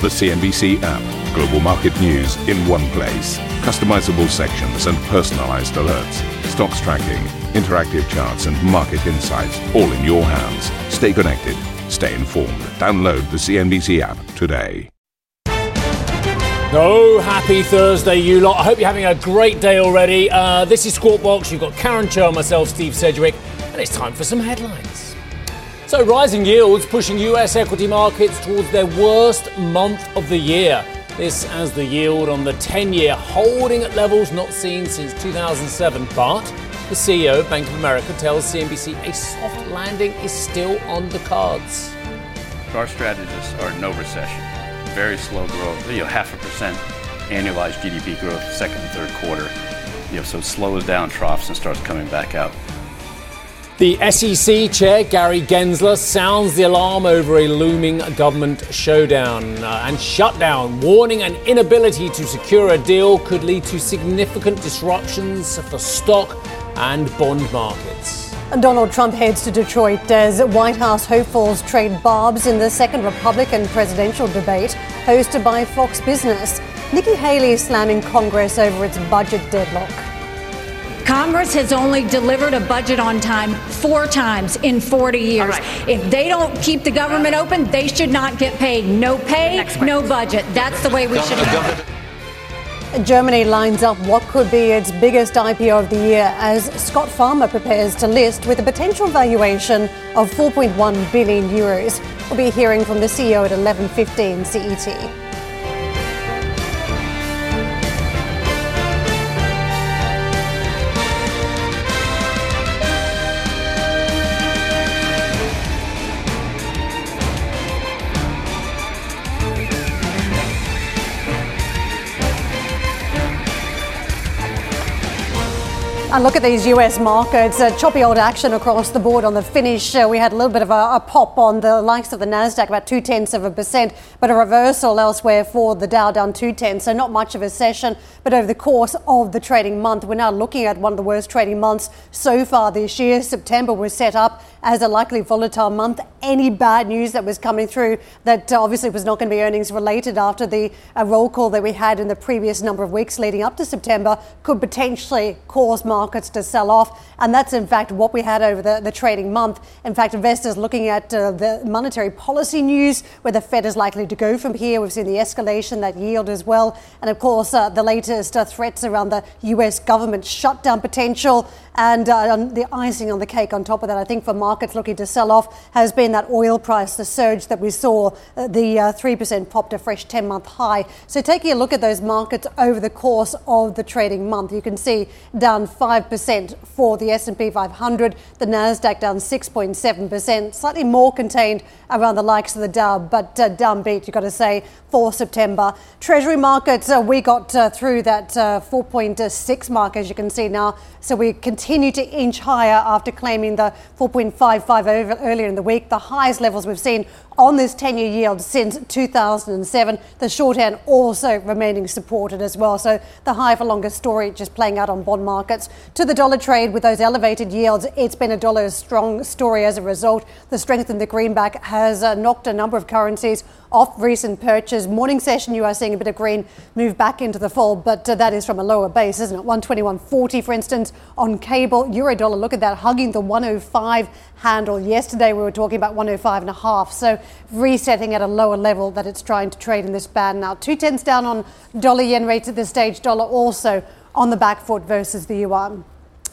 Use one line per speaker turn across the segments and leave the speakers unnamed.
The CNBC app. Global market news in one place. Customizable sections and personalized alerts. Stocks tracking, interactive charts, and market insights all in your hands. Stay connected. Stay informed. Download the CNBC app today.
Oh, happy Thursday, you lot. I hope you're having a great day already. Uh, this is Squawk Box. You've got Karen Tso, myself, Steve Sedgwick, and it's time for some headlines. So, rising yields pushing US equity markets towards their worst month of the year. This as the yield on the 10 year holding at levels not seen since 2007. But the CEO of Bank of America tells CNBC a soft landing is still on the cards.
Our strategists are no recession, very slow growth, you know, half a percent annualized GDP growth second and third quarter. You know, so slows down, troughs, and starts coming back out.
The SEC chair, Gary Gensler, sounds the alarm over a looming government showdown uh, and shutdown, warning an inability to secure a deal could lead to significant disruptions for stock and bond markets.
And Donald Trump heads to Detroit as White House hopefuls trade barbs in the second Republican presidential debate hosted by Fox Business. Nikki Haley slamming Congress over its budget deadlock.
Congress has only delivered a budget on time four times in 40 years. Right. If they don't keep the government open, they should not get paid. No pay, no budget. That's the way we should have
it. Germany lines up what could be its biggest IPO of the year as Schott Pharma prepares to list with a potential valuation of 4.1 billion euros. We'll be hearing from the CEO at 11:15 CET. And look at these US markets. Uh, choppy old action across the board on the finish. Uh, we had a little bit of a, a, pop on the likes of the NASDAQ, about two tenths of a percent, but a reversal elsewhere for the Dow down two tenths. So not much of a session. But over the course of the trading month, we're now looking at one of the worst trading months so far this year. September was set up as a likely volatile month. Any bad news that was coming through that uh, obviously was not going to be earnings related after the uh, roll call that we had in the previous number of weeks leading up to September could potentially cause markets to sell off. And that's in fact what we had over the, the trading month. In fact, investors looking at uh, the monetary policy news, where the Fed is likely to go from here. We've seen the escalation, that yield as well. And of course, uh, the latest uh, threats around the US government shutdown potential. And uh, the icing on the cake on top of that, I think, for markets looking to sell off has been that oil price, the surge that we saw, uh, the uh, 3% popped a fresh 10 month high. So, taking a look at those markets over the course of the trading month, you can see down 5% for the S&P 500, the Nasdaq down 6.7%, slightly more contained around the likes of the Dow, but uh, downbeat, you've got to say, for September. Treasury markets, uh, we got uh, through that uh, 4.6 mark, as you can see now. So we continue to inch higher after claiming the 4.55 earlier in the week, the highest levels we've seen on this 10 year yield since 2007. The short end also remaining supported as well. So the high for longer story just playing out on bond markets. To the dollar trade with those elevated yields, it's been a dollar strong story as a result. The strength in the greenback has uh, knocked a number of currencies off recent purchase. Morning session, you are seeing a bit of green move back into the fall, but uh, that is from a lower base, isn't it? 121.40, for instance, on cable. Euro dollar, look at that, hugging the 105 handle. Yesterday, we were talking about 105 and a half. So resetting at a lower level that it's trying to trade in this band now. Two tenths down on dollar yen rates at this stage. Dollar also on the back foot versus the yuan.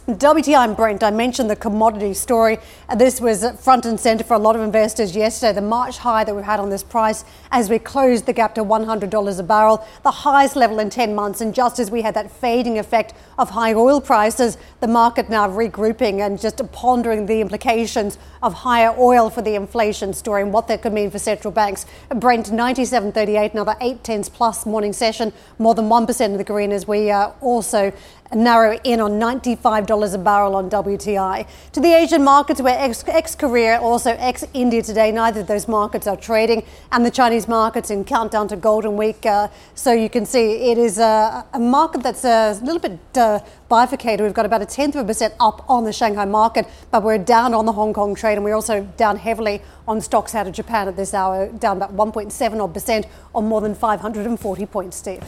WTI and Brent, I mentioned the commodity story. This was front and center for a lot of investors yesterday. The March high that we've had on this price as we closed the gap to $100 a barrel, the highest level in 10 months. And just as we had that fading effect of high oil prices, the market now regrouping and just pondering the implications of higher oil for the inflation story and what that could mean for central banks. Brent 97.38, another 8 tenths plus morning session, more than 1% of the green as we uh, also narrow in on $95 a barrel on WTI. To the Asian markets, where ex Korea, also ex India today, neither of those markets are trading, and the Chinese markets in countdown to Golden Week. Uh, so you can see it is a, a market that's a little bit uh, bifurcated. We've got about a tenth of a percent up on the Shanghai market, but we're down on the Hong Kong trade, and we're also down heavily on stocks out of Japan at this hour, down about 1.7 odd percent on more than 540 points. Steve,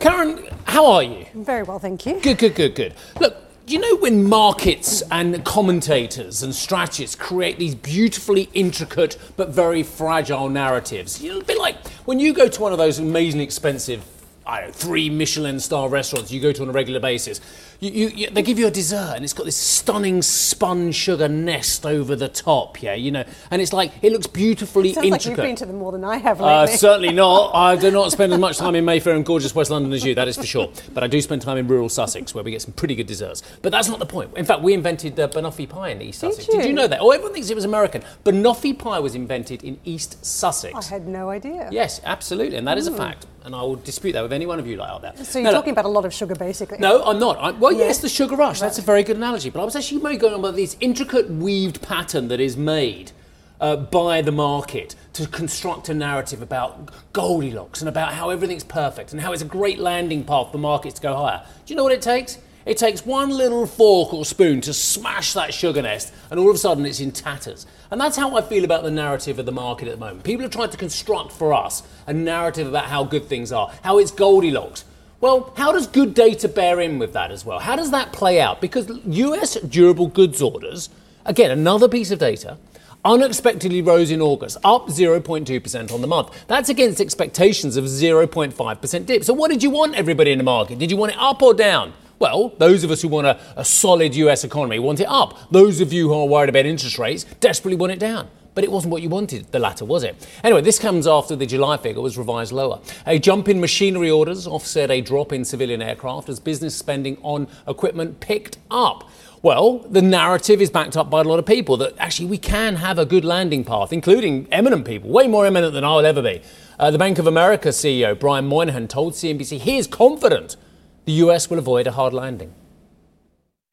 Karen, how are you?
Very well, thank you.
Good, good, good, good. Look. You know, when markets and commentators and strategists create these beautifully intricate but very fragile narratives, you know, a bit like when you go to one of those amazingly expensive I don't know, three Michelin star restaurants you go to on a regular basis. You, you, you, they give you a dessert and it's got this stunning spun sugar nest over the top, yeah, you know, and it's like it looks beautifully
Sounds
intricate.
Like you've been to them more than I have
uh, certainly not. I do not spend as much time in Mayfair and gorgeous West London as you, that is for sure. But I do spend time in rural Sussex where we get some pretty good desserts. But that's not the point. In fact, we invented uh, banoffee pie in East Sussex.
Did you?
Did you know that? Oh, everyone thinks it was American. Banoffee pie was invented in East Sussex.
I had no idea.
Yes, absolutely, and that mm. is a fact and I will dispute that with any one of you like out there.
So you're no, talking no. about a lot of sugar, basically.
No, I'm not. I, well. Yes, the sugar rush. That's a very good analogy. But I was actually maybe going on about this intricate weaved pattern that is made. Uh, by the market to construct a narrative about Goldilocks and about how everything's perfect and how it's a great landing path for markets to go higher. Do you know what it takes? It takes one little fork or spoon to smash that sugar nest, and all of a sudden it's in tatters. And that's how I feel about the narrative of the market at the moment. People are trying to construct for us a narrative about how good things are, how it's Goldilocks. Well, how does good data bear in with that as well? How does that play out? Because US durable goods orders, again, another piece of data, unexpectedly rose in August, up 0.2% on the month. That's against expectations of 0.5% dip. So, what did you want, everybody in the market? Did you want it up or down? Well, those of us who want a, a solid US economy want it up. Those of you who are worried about interest rates desperately want it down but it wasn't what you wanted, the latter, was it? Anyway, this comes after the July figure was revised lower. A jump in machinery orders offset a drop in civilian aircraft as business spending on equipment picked up. Well, the narrative is backed up by a lot of people that actually we can have a good landing path, including eminent people, way more eminent than I'll ever be. Uh, the Bank of America CEO, Brian Moynihan, told CNBC he is confident the US will avoid a hard landing?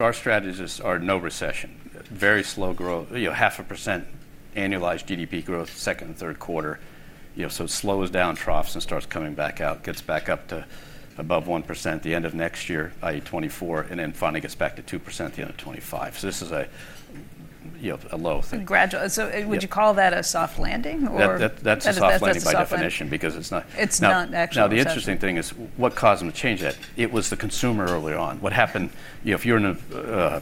Our strategies are no recession, very slow growth, you know, half a percent annualized GDP growth second and third quarter. You know, so it slows down, troughs, and starts coming back out, gets back up to above 1% at the end of next year, i.e. 24, and then finally gets back to 2% at the end of 25. So this is a you know, a low thing.
Gradual. So uh, would yep. you call that a soft landing?
Or that, that, that's that a soft is, landing by definition landing. because it's not.
It's
now,
not actually.
Now the interesting thing is what caused them to change that. It was the consumer earlier on. What happened? You know, if you're in a uh,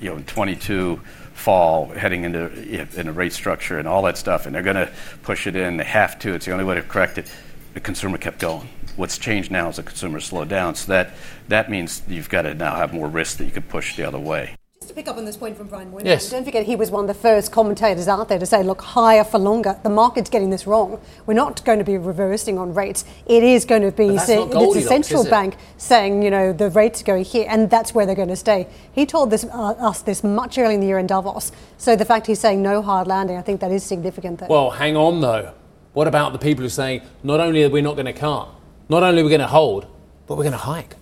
you know 22 fall heading into in a rate structure and all that stuff, and they're going to push it in. They have to. It's the only way to correct it. The consumer kept going. What's changed now is the consumer slowed down. So that that means you've got to now have more risk that you could push the other way.
Just to pick up on this point from Brian Moynihan, yes. don't forget he was one of the first commentators out there to say, look, higher for longer. The market's getting this wrong. We're not going to be reversing on rates. It is going to be say, it's a central bank saying, you know, the rates go here, and that's where they're going to stay. He told this, uh, us this much earlier in the year in Davos. So the fact he's saying no hard landing, I think that is significant. There.
Well, hang on though. What about the people who are saying not only are we not going to cut, not only are we going to hold, but we're going to hike?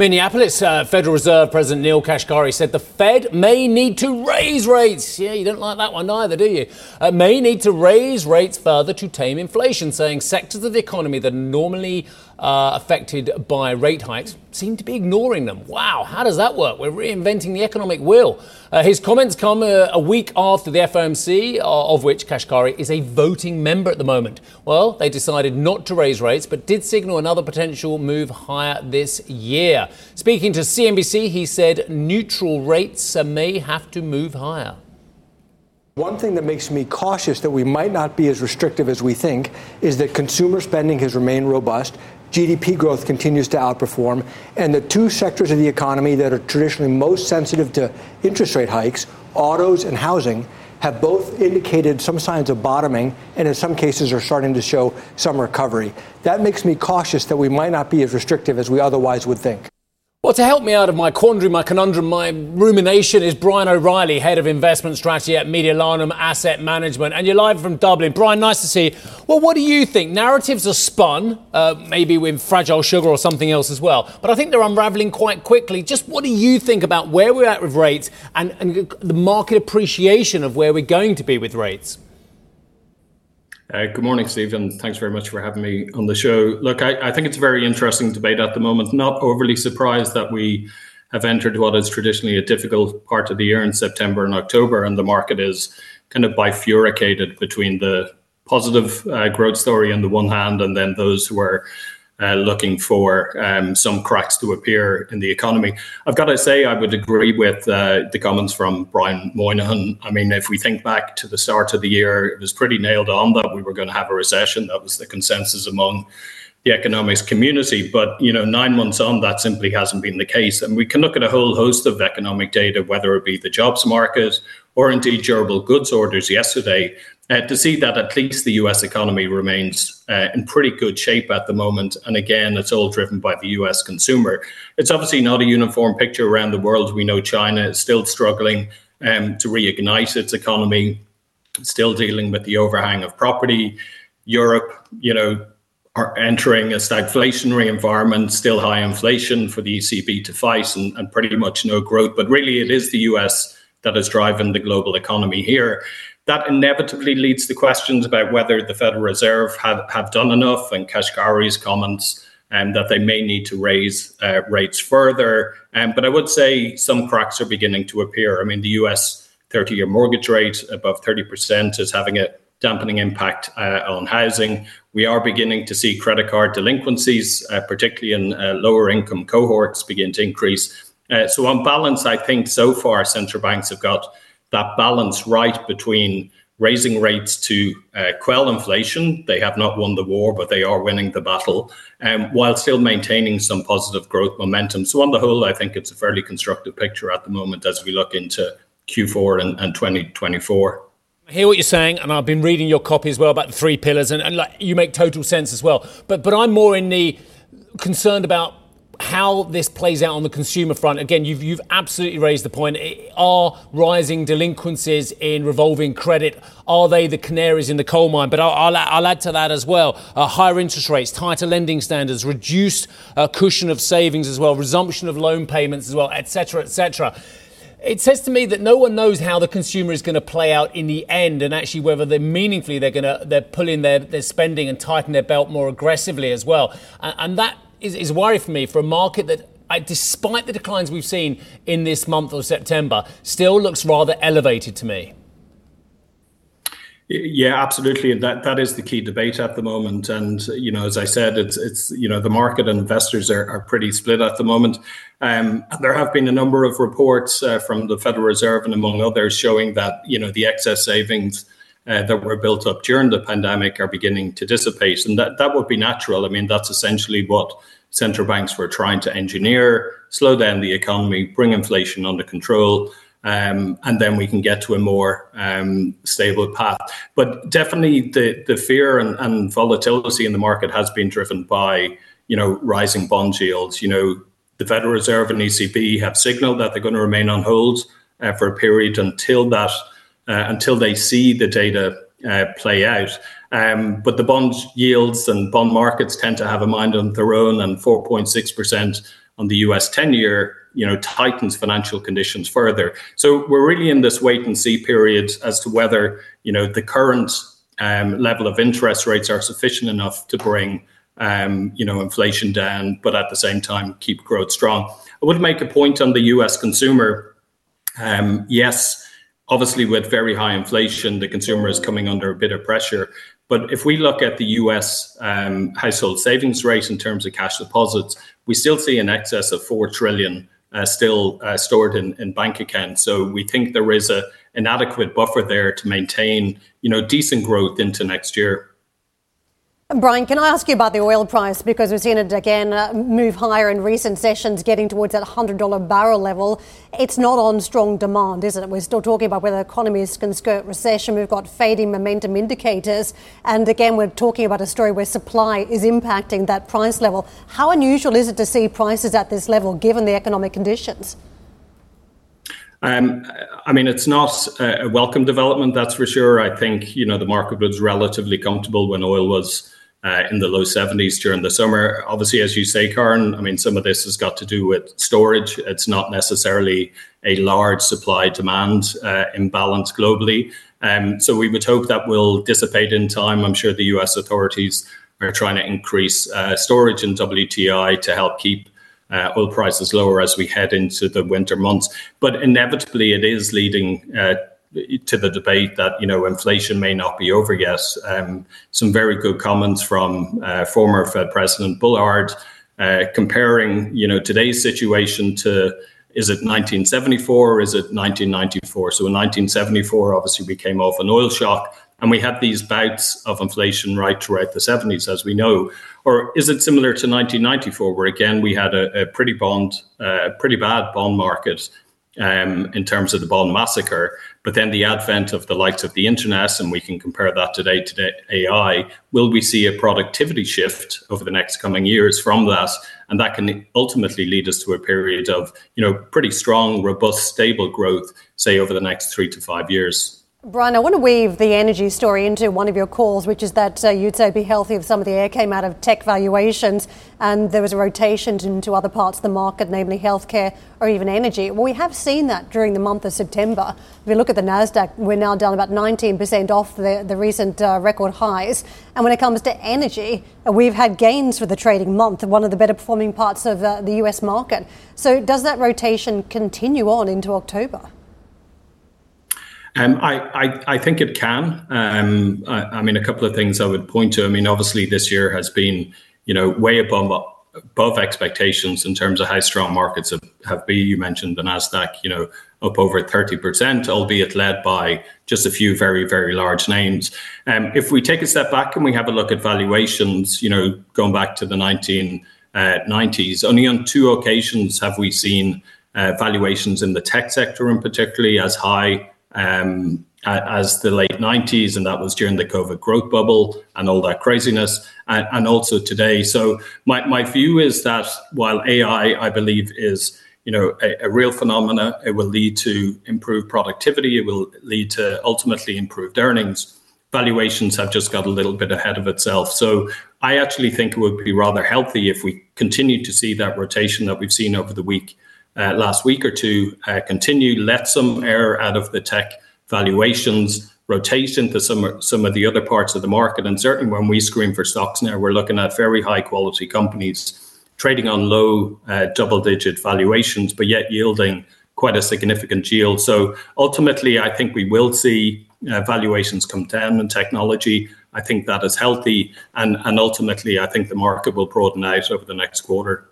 Minneapolis uh, Federal Reserve President Neel Kashkari said the Fed may need to raise rates. Yeah, you don't like that one either, do you? Uh, may need to raise rates further to tame inflation, saying sectors of the economy that normally uh, affected by rate hikes seem to be ignoring them. Wow, how does that work? We're reinventing the economic wheel. Uh, his comments come uh, a week after the FOMC, uh, of which Kashkari is a voting member at the moment. Well, they decided not to raise rates, but did signal another potential move higher this year. Speaking to CNBC, he said neutral rates may have to move higher.
One thing that makes me cautious that we might not be as restrictive as we think is that consumer spending has remained robust GDP growth continues to outperform, and the two sectors of the economy that are traditionally most sensitive to interest rate hikes, autos and housing, have both indicated some signs of bottoming and in some cases are starting to show some recovery. That makes me cautious that we might not be as restrictive as we otherwise would think.
Well, to help me out of my quandary, my conundrum, my rumination is Brian O'Reilly, Head of Investment Strategy at Mediolanum Asset Management. And you're live from Dublin. Brian, nice to see you. Well, what do you think? Narratives are spun, uh, maybe with fragile sugar or something else as well. But I think they're unraveling quite quickly. Just what do you think about where we're at with rates and, and the market appreciation of where we're going to be with rates?
Uh, good morning, Stephen. Thanks very much for having me on the show. Look, I, I, think it's a very interesting debate at the moment. Not overly surprised that we have entered what is traditionally a difficult part of the year in September and October, and the market is kind of bifurcated between the positive uh, growth story on the one hand, and then those who are uh, looking for um, some cracks to appear in the economy. I've got to say, I would agree with uh, the comments from Brian Moynihan. I mean, if we think back to the start of the year, it was pretty nailed on that we were going to have a recession. That was the consensus among the economics community. But you know, nine months on, that simply hasn't been the case. And we can look at a whole host of economic data, whether it be the jobs market or indeed durable goods orders yesterday, uh, to see that at least the US economy remains uh, in pretty good shape at the moment. And again, it's all driven by the US consumer. It's obviously not a uniform picture around the world. We know China is still struggling um, to reignite its economy, still dealing with the overhang of property. Europe, you know, are entering a stagflationary environment, still high inflation for the ECB to fight and, and pretty much no growth. But really, it is the US that is driving the global economy here that inevitably leads to questions about whether the Federal Reserve have, have done enough and Kashkari's comments um, that they may need to raise uh, rates further. Um, but I would say some cracks are beginning to appear. I mean, the US 30 year mortgage rate above 30% is having a dampening impact uh, on housing. We are beginning to see credit card delinquencies, uh, particularly in uh, lower income cohorts, begin to increase. Uh, so, on balance, I think so far central banks have got that balance right between raising rates to uh, quell inflation. They have not won the war, but they are winning the battle, um, while still maintaining some positive growth momentum. So, on the whole, I think it's a fairly constructive picture at the moment as we look into Q4 and, and 2024.
I hear what you're saying, and I've been reading your copy as well about the three pillars, and, and like, you make total sense as well. But but I'm more in the concerned about how this plays out on the consumer front. Again, you've, you've absolutely raised the point. Are rising delinquencies in revolving credit, are they the canaries in the coal mine? But I'll, I'll, I'll add to that as well. Uh, higher interest rates, tighter lending standards, reduced uh, cushion of savings as well, resumption of loan payments as well, etc., etc. It says to me that no one knows how the consumer is going to play out in the end, and actually whether they're meaningfully they're going to they're pulling their, their spending and tighten their belt more aggressively as well, and, and that is, is worry for me for a market that I, despite the declines we've seen in this month of September, still looks rather elevated to me.
Yeah, absolutely. That that is the key debate at the moment. And you know, as I said, it's it's you know the market and investors are, are pretty split at the moment. Um, there have been a number of reports uh, from the Federal Reserve and among others showing that you know the excess savings uh, that were built up during the pandemic are beginning to dissipate. And that, that would be natural. I mean, that's essentially what central banks were trying to engineer, slow down the economy, bring inflation under control. Um, and then we can get to a more um, stable path. But definitely, the the fear and, and, volatility in the market has been driven by you know rising bond yields. You know, the Federal Reserve and ECB have signaled that they're going to remain on hold uh, for a period until that uh, until they see the data uh, play out. Um, but the bond yields and bond markets tend to have a mind on their own, and 4.6% on the US 10 year you know tightens financial conditions further so we're really in this wait and see period as to whether you know the current um, level of interest rates are sufficient enough to bring um, you know inflation down but at the same time keep growth strong i would make a point on the us consumer um, yes obviously with very high inflation, the consumer is coming under a bit of pressure. But if we look at the US um, household savings rate in terms of cash deposits, we still see an excess of 4 trillion uh, still uh, stored in, in bank accounts. So we think there is a, an adequate buffer there to maintain, you know, decent growth into next year.
Brian, can I ask you about the oil price? Because we've seen it again uh, move higher in recent sessions, getting towards that $100 barrel level. It's not on strong demand, is it? We're still talking about whether economies can skirt recession. We've got fading momentum indicators. And again, we're talking about a story where supply is impacting that price level. How unusual is it to see prices at this level given the economic conditions?
Um, I mean, it's not a welcome development, that's for sure. I think, you know, the market was relatively comfortable when oil was uh, in the low 70s during the summer. Obviously, as you say, Karen, I mean, some of this has got to do with storage. It's not necessarily a large supply demand uh, imbalance globally. Um, so we would hope that will dissipate in time. I'm sure the US authorities are trying to increase uh, storage in WTI to help keep uh, oil prices lower as we head into the winter months. But inevitably, it is leading uh, to the debate that you know inflation may not be over yet. Um, some very good comments from uh, former Fed President Bullard uh, comparing you know today's situation to is it 1974 or is it 1994? So in 1974, obviously we came off an oil shock. And we had these bouts of inflation right throughout the 70s, as we know. Or is it similar to 1994, where again we had a, a pretty bond, uh, pretty bad bond market um, in terms of the bond massacre. But then the advent of the likes of the internet, and we can compare that today to AI, will we see a productivity shift over the next coming years from that? And that can ultimately lead us to a period of, you know, pretty strong, robust, stable growth, say over the next three to five years.
Brian, I want to weave the energy story into one of your calls, which is that uh, you'd say be healthy if some of the air came out of tech valuations and there was a rotation into other parts of the market, namely healthcare or even energy. Well, we have seen that during the month of September. If you look at the NASDAQ, we're now down about 19% off the, the recent uh, record highs. And when it comes to energy, uh, we've had gains for the trading month, one of the better performing parts of uh, the US market. So does that rotation continue on into October?
Um, I, I, I, think it can. Um, I, I, mean, a couple of things I would point to. I mean, obviously, this year has been, you know, way above above expectations in terms of how strong markets have, have been. You mentioned the Nasdaq, you know, up over thirty percent, albeit led by just a few very very large names. Um, if we take a step back and we have a look at valuations, you know, going back to the nineteen uh, only on two occasions have we seen uh, valuations in the tech sector, and particularly, as high um, as the late 90s, and that was during the COVID growth bubble and all that craziness, and, and also today. So my, my view is that while AI, I believe, is you know a, a, real phenomena, it will lead to improved productivity, it will lead to ultimately improved earnings. Valuations have just got a little bit ahead of itself. So I actually think it would be rather healthy if we continue to see that rotation that we've seen over the week uh, last week or two uh, continue, let some air out of the tech valuations, rotate into some, some of the other parts of the market. And certainly when we screen for stocks now, we're looking at very high quality companies trading on low uh, double digit valuations, but yet yielding quite a significant yield. So ultimately, I think we will see uh, valuations come down in technology. I think that is healthy. And, and ultimately, I think the market will broaden out over the next quarter.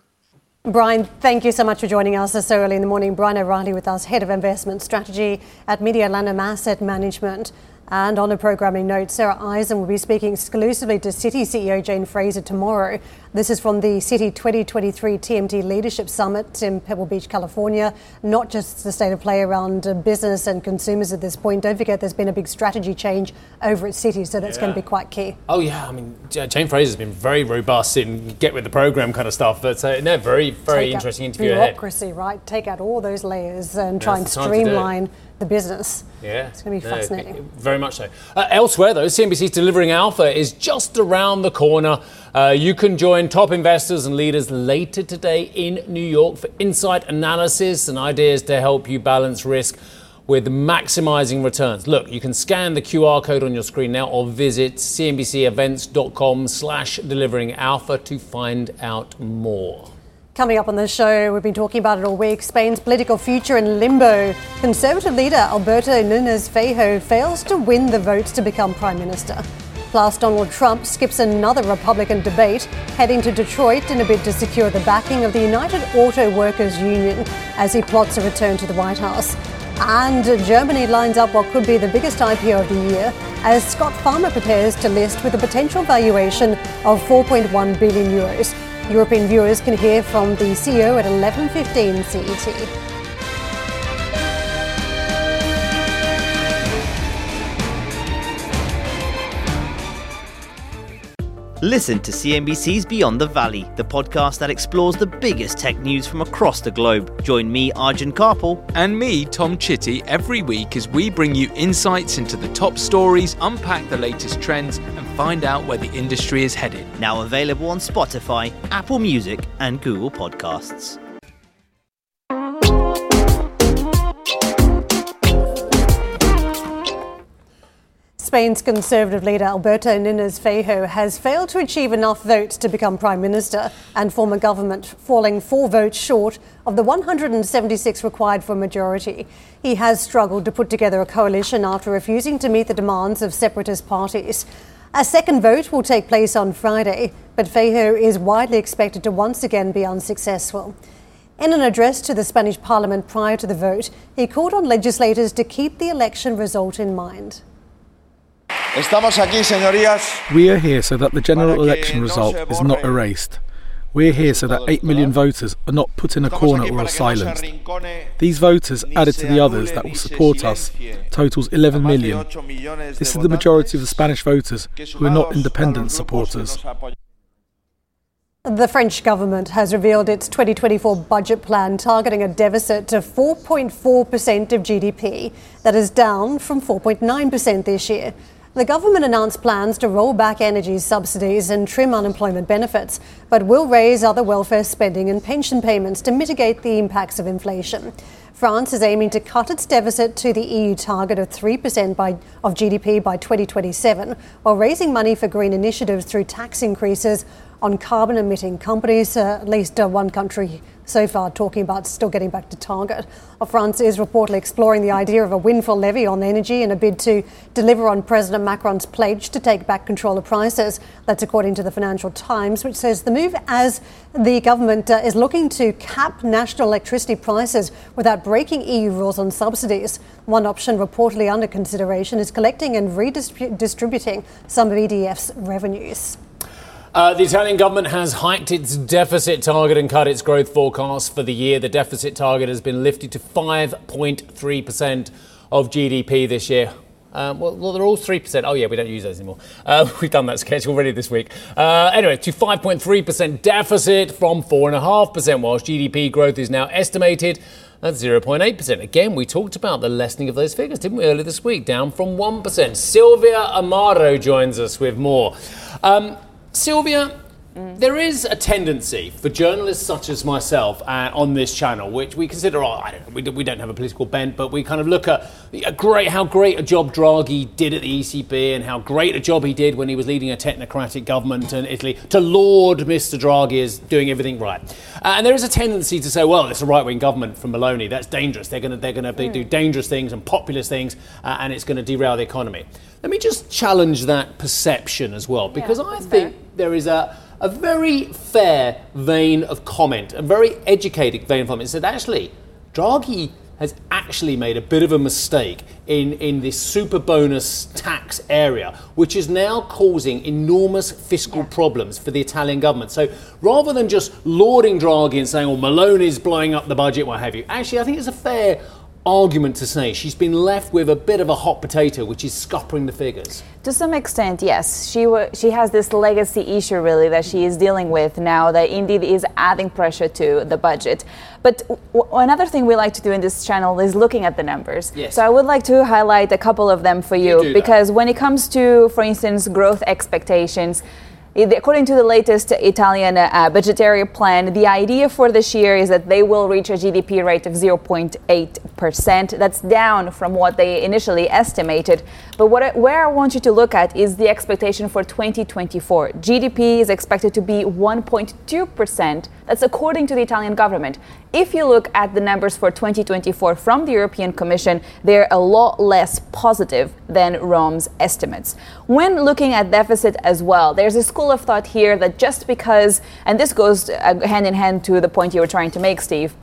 Brian, thank you so much for joining us so early in the morning. Brian O'Reilly with us, Head of Investment Strategy at Mediolanum Asset Management. And on a programming note, Sarah Eisen will be speaking exclusively to Citi CEO Jane Fraser tomorrow. This is from the Citi 2023 TMT Leadership Summit in Pebble Beach, California. Not just the state of play around uh, business and consumers at this point. Don't forget, there's been a big strategy change over at Citi, so that's yeah. going to be quite key.
Oh yeah, I mean Jane Fraser's been very robust in get with the program kind of stuff. But uh, no, very very Take interesting interview.
Bureaucracy, ahead. right? Take out all those layers and try and streamline the business.
Yeah.
It's going to be no, fascinating.
Very much so. Uh, elsewhere, though, CNBC's Delivering Alpha is just around the corner. Uh, you can join top investors and leaders later today in New York for insight analysis and ideas to help you balance risk with maximizing returns. Look, you can scan the QR code on your screen now or visit cnbcevents.com slash delivering alpha to find out more.
Coming up on the show, we've been talking about it all week. Spain's political future in limbo. Conservative leader Alberto Núñez Feijóo fails to win the votes to become prime minister. Plus, Donald Trump skips another Republican debate, heading to Detroit in a bid to secure the backing of the United Auto Workers Union as he plots a return to the White House. And Germany lines up what could be the biggest IPO of the year as Schott Pharma prepares to list with a potential valuation of 4.1 billion euros. European viewers can hear from the CEO at 11:15 CET.
Listen to CNBC's Beyond the Valley, the podcast that explores the biggest tech news from across the globe. Join me, Arjun Kharpal.
And me, Tom Chitty, every week as we bring you insights into the top stories, unpack the latest trends, and find out where the industry is headed.
Now available on Spotify, Apple Music, and Google Podcasts.
Spain's Conservative leader Alberto Núñez Feijóo has failed to achieve enough votes to become Prime Minister and form a government, falling four votes short of the 176 required for a majority. He has struggled to put together a coalition after refusing to meet the demands of separatist parties. A second vote will take place on Friday, but Feijóo is widely expected to once again be unsuccessful. In an address to the Spanish parliament prior to the vote, he called on legislators to keep the election result in mind.
Estamos aquí, señorías.
We are here so that the general election result is not erased. We're here so that 8 million voters are not put in a corner or are silenced. These voters, added to the others that will support us, totals 11 million. This is the majority of the Spanish voters who are not independent supporters.
The French government has revealed its 2024 budget plan targeting a deficit of 4.4% of GDP. That is down from 4.9% this year. The government announced plans to roll back energy subsidies and trim unemployment benefits, but will raise other welfare spending and pension payments to mitigate the impacts of inflation. France is aiming to cut its deficit to the EU target of 3% by, of GDP by 2027, while raising money for green initiatives through tax increases on carbon emitting companies. Uh, at least uh, one country so far talking about still getting back to target. France is reportedly exploring the idea of a windfall levy on energy in a bid to deliver on President Macron's pledge to take back control of prices. That's according to the Financial Times, which says the move as the government uh, is looking to cap national electricity prices without breaking EU rules on subsidies. One option reportedly under consideration is collecting and redistributing some of EDF's revenues.
Uh, the Italian government has hiked its deficit target and cut its growth forecast for the year. The deficit target has been lifted to 5.3% of GDP this year. Um, well, they're all 3%. Oh, yeah, we don't use those anymore. Uh, we've done that sketch already this week. Uh, anyway, to 5.3% deficit from 4.5%, whilst GDP growth is now estimated at 0.8%. Again, we talked about the lessening of those figures, didn't we, earlier this week, down from 1%. Silvia Amaro joins us with more. Um, Silvia, Mm. There is a tendency for journalists such as myself uh, on this channel, which we consider, oh, I don't know, we, we don't have a political bent, but we kind of look at a great, how great a job Draghi did at the ECB and how great a job he did when he was leading a technocratic government in Italy to laud Mr. Draghi as doing everything right. Uh, and there is a tendency to say, well, it's a right wing government from Meloni, that's dangerous. They're going to they're gonna mm. do dangerous things and populist things, uh, and it's going to derail the economy. Let me just challenge that perception as well, because yeah, I think there is a a very fair vein of comment, a very educated vein of comment. It said, actually, Draghi has actually made a bit of a mistake in, in this super bonus tax area, which is now causing enormous fiscal yeah. problems for the Italian government. So rather than just lauding Draghi and saying, oh, Meloni is blowing up the budget, what have you, actually, I think it's a fair argument to say she's been left with a bit of a hot potato, which is scuppering the figures.
To some extent, yes. She w- she has this legacy issue really that she is dealing with now that indeed is adding pressure to the budget. But w- another thing we like to do in this channel is looking at the numbers.
Yes.
So I would like to highlight a couple of them for you,
you
because when it comes to, for instance, growth expectations. According to the latest Italian uh, budgetary plan, the idea for this year is that they will reach a GDP rate of 0.8%. That's down from what they initially estimated. But what, where I want you to look at is the expectation for 2024. GDP is expected to be 1.2%. That's according to the Italian government. If you look at the numbers for 2024 from the European Commission, they're a lot less positive than Rome's estimates. When looking at deficit as well, there's a school of thought here that just because, and this goes uh, hand in hand to the point you were trying to make, Steve,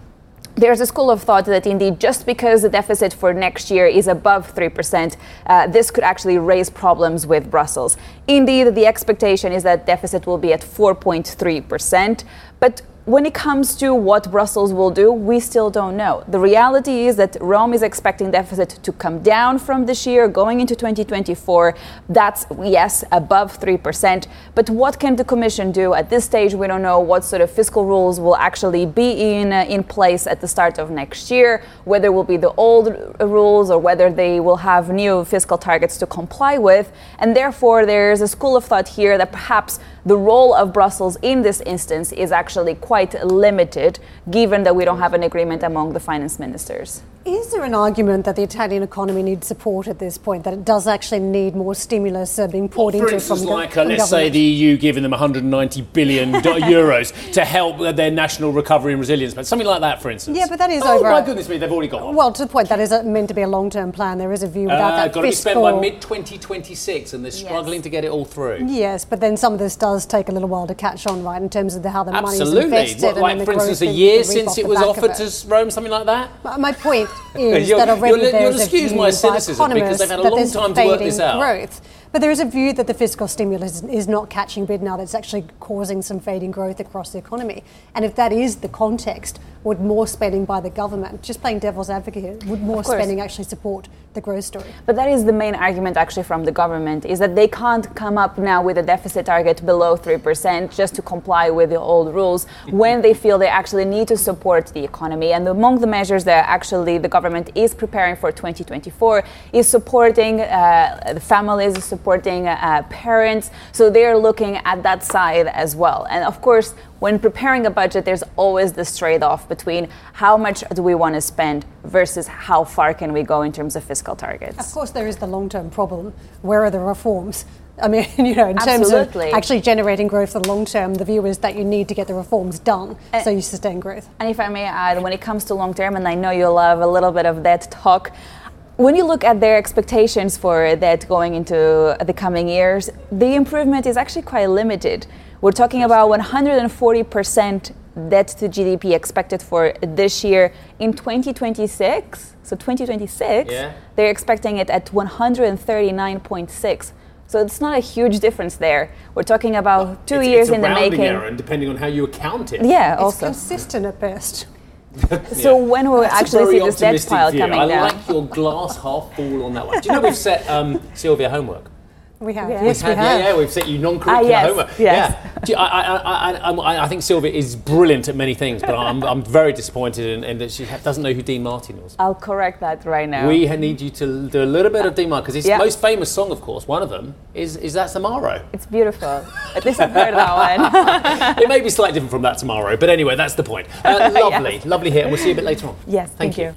there's a school of thought that indeed just because the deficit for next year is above 3%, uh, this could actually raise problems with Brussels. Indeed, the expectation is that deficit will be at 4.3%, but when it comes to what Brussels will do, we still don't know. The reality is that Rome is expecting deficit to come down from this year going into 2024. That's, yes, above 3%. But what can the Commission do? At this stage, we don't know what sort of fiscal rules will actually be in, uh, in place at the start of next year, whether it will be the old rules or whether they will have new fiscal targets to comply with. And therefore, there's a school of thought here that perhaps the role of Brussels in this instance is actually quite limited, given that we don't have an agreement among the finance ministers.
Is there an argument that the Italian economy needs support at this point, that it does actually need more stimulus uh, being poured
well,
into
instance,
from
like,
the
uh, let's
government?
say the EU giving them 190 billion euros to help uh, their national recovery and resilience plan, something like that, for instance.
Yeah, but that is
oh,
over.
my goodness me, they've already got one.
Well, to the point, that is a, meant to be a long-term plan. There is a view without
Uh,
that
got to be spent by mid 2026, and they're struggling to get it all through.
Yes, but then some of this does take a little while to catch on, right, in terms of the, how the money is
Absolutely.
invested
What,
and
like,
then the
for instance, a year since it was
back of
offered
it.
to Rome, something like that?
My- My point is
You'll-
that already
you'll- you'll excuse my cynicism because they've had a long time to work this out.
growth. But there is a view that the fiscal stimulus is not catching bid now, that's actually causing some fading growth across the economy. And if that is the context, would more spending by the government, just playing devil's advocate here, would more spending actually support the growth story?
But that is the main argument actually from the government is that they can't come up now with a deficit target below 3% just to comply with the old rules when they feel they actually need to support the economy. And among the measures that actually the government is preparing for 2024 is supporting uh, the families, supporting uh, parents. So they're looking at that side as well. And of course, when preparing a budget, there's always this trade off between how much do we want to spend versus how far can we go in terms of fiscal targets.
Of course, there is the long term problem. Where are the reforms? I mean, you know, in terms
Absolutely.
of actually generating growth for the long term, the view is that you need to get the reforms done so you sustain growth.
And if I may add, when it comes to long term, and I know you love a little bit of that talk, when you look at their expectations for that going into the coming years, the improvement is actually quite limited. We're talking about 140% debt to GDP expected for this year. In 2026, so 2026,
Yeah.
they're expecting it at 139.6. So it's not a huge difference there. We're talking about two
It's-
years
it's a
in the
rounding
making.
error, and depending on how you account it.
Yeah,
It's
also.
consistent at best.
So when will we
That's
actually see this
optimistic
pile
view.
coming
I
down?
like your glass half full on that one. Do you know we've set um, Silvia homework?
We have.
Yeah.
Yes, we
Have-
have.
Yeah, yeah, we've set you non-curricular
Ah, yes,
homework.
yes.
Yeah. I, I, I, I, I, I think Silvia is brilliant at many things, but I'm, I'm very disappointed in, in that she doesn't know who Dean Martin was.
I'll correct that right now.
We need you to do a little bit of Dean Martin because his
Yeah.
most famous song, of course, one of them is is that Tomorrow.
It's beautiful. At least I've heard that one.
it may be slightly different from that Tomorrow, but anyway, that's the point. Uh, lovely, lovely here, and we'll see you a bit later on.
yes,
Thank you.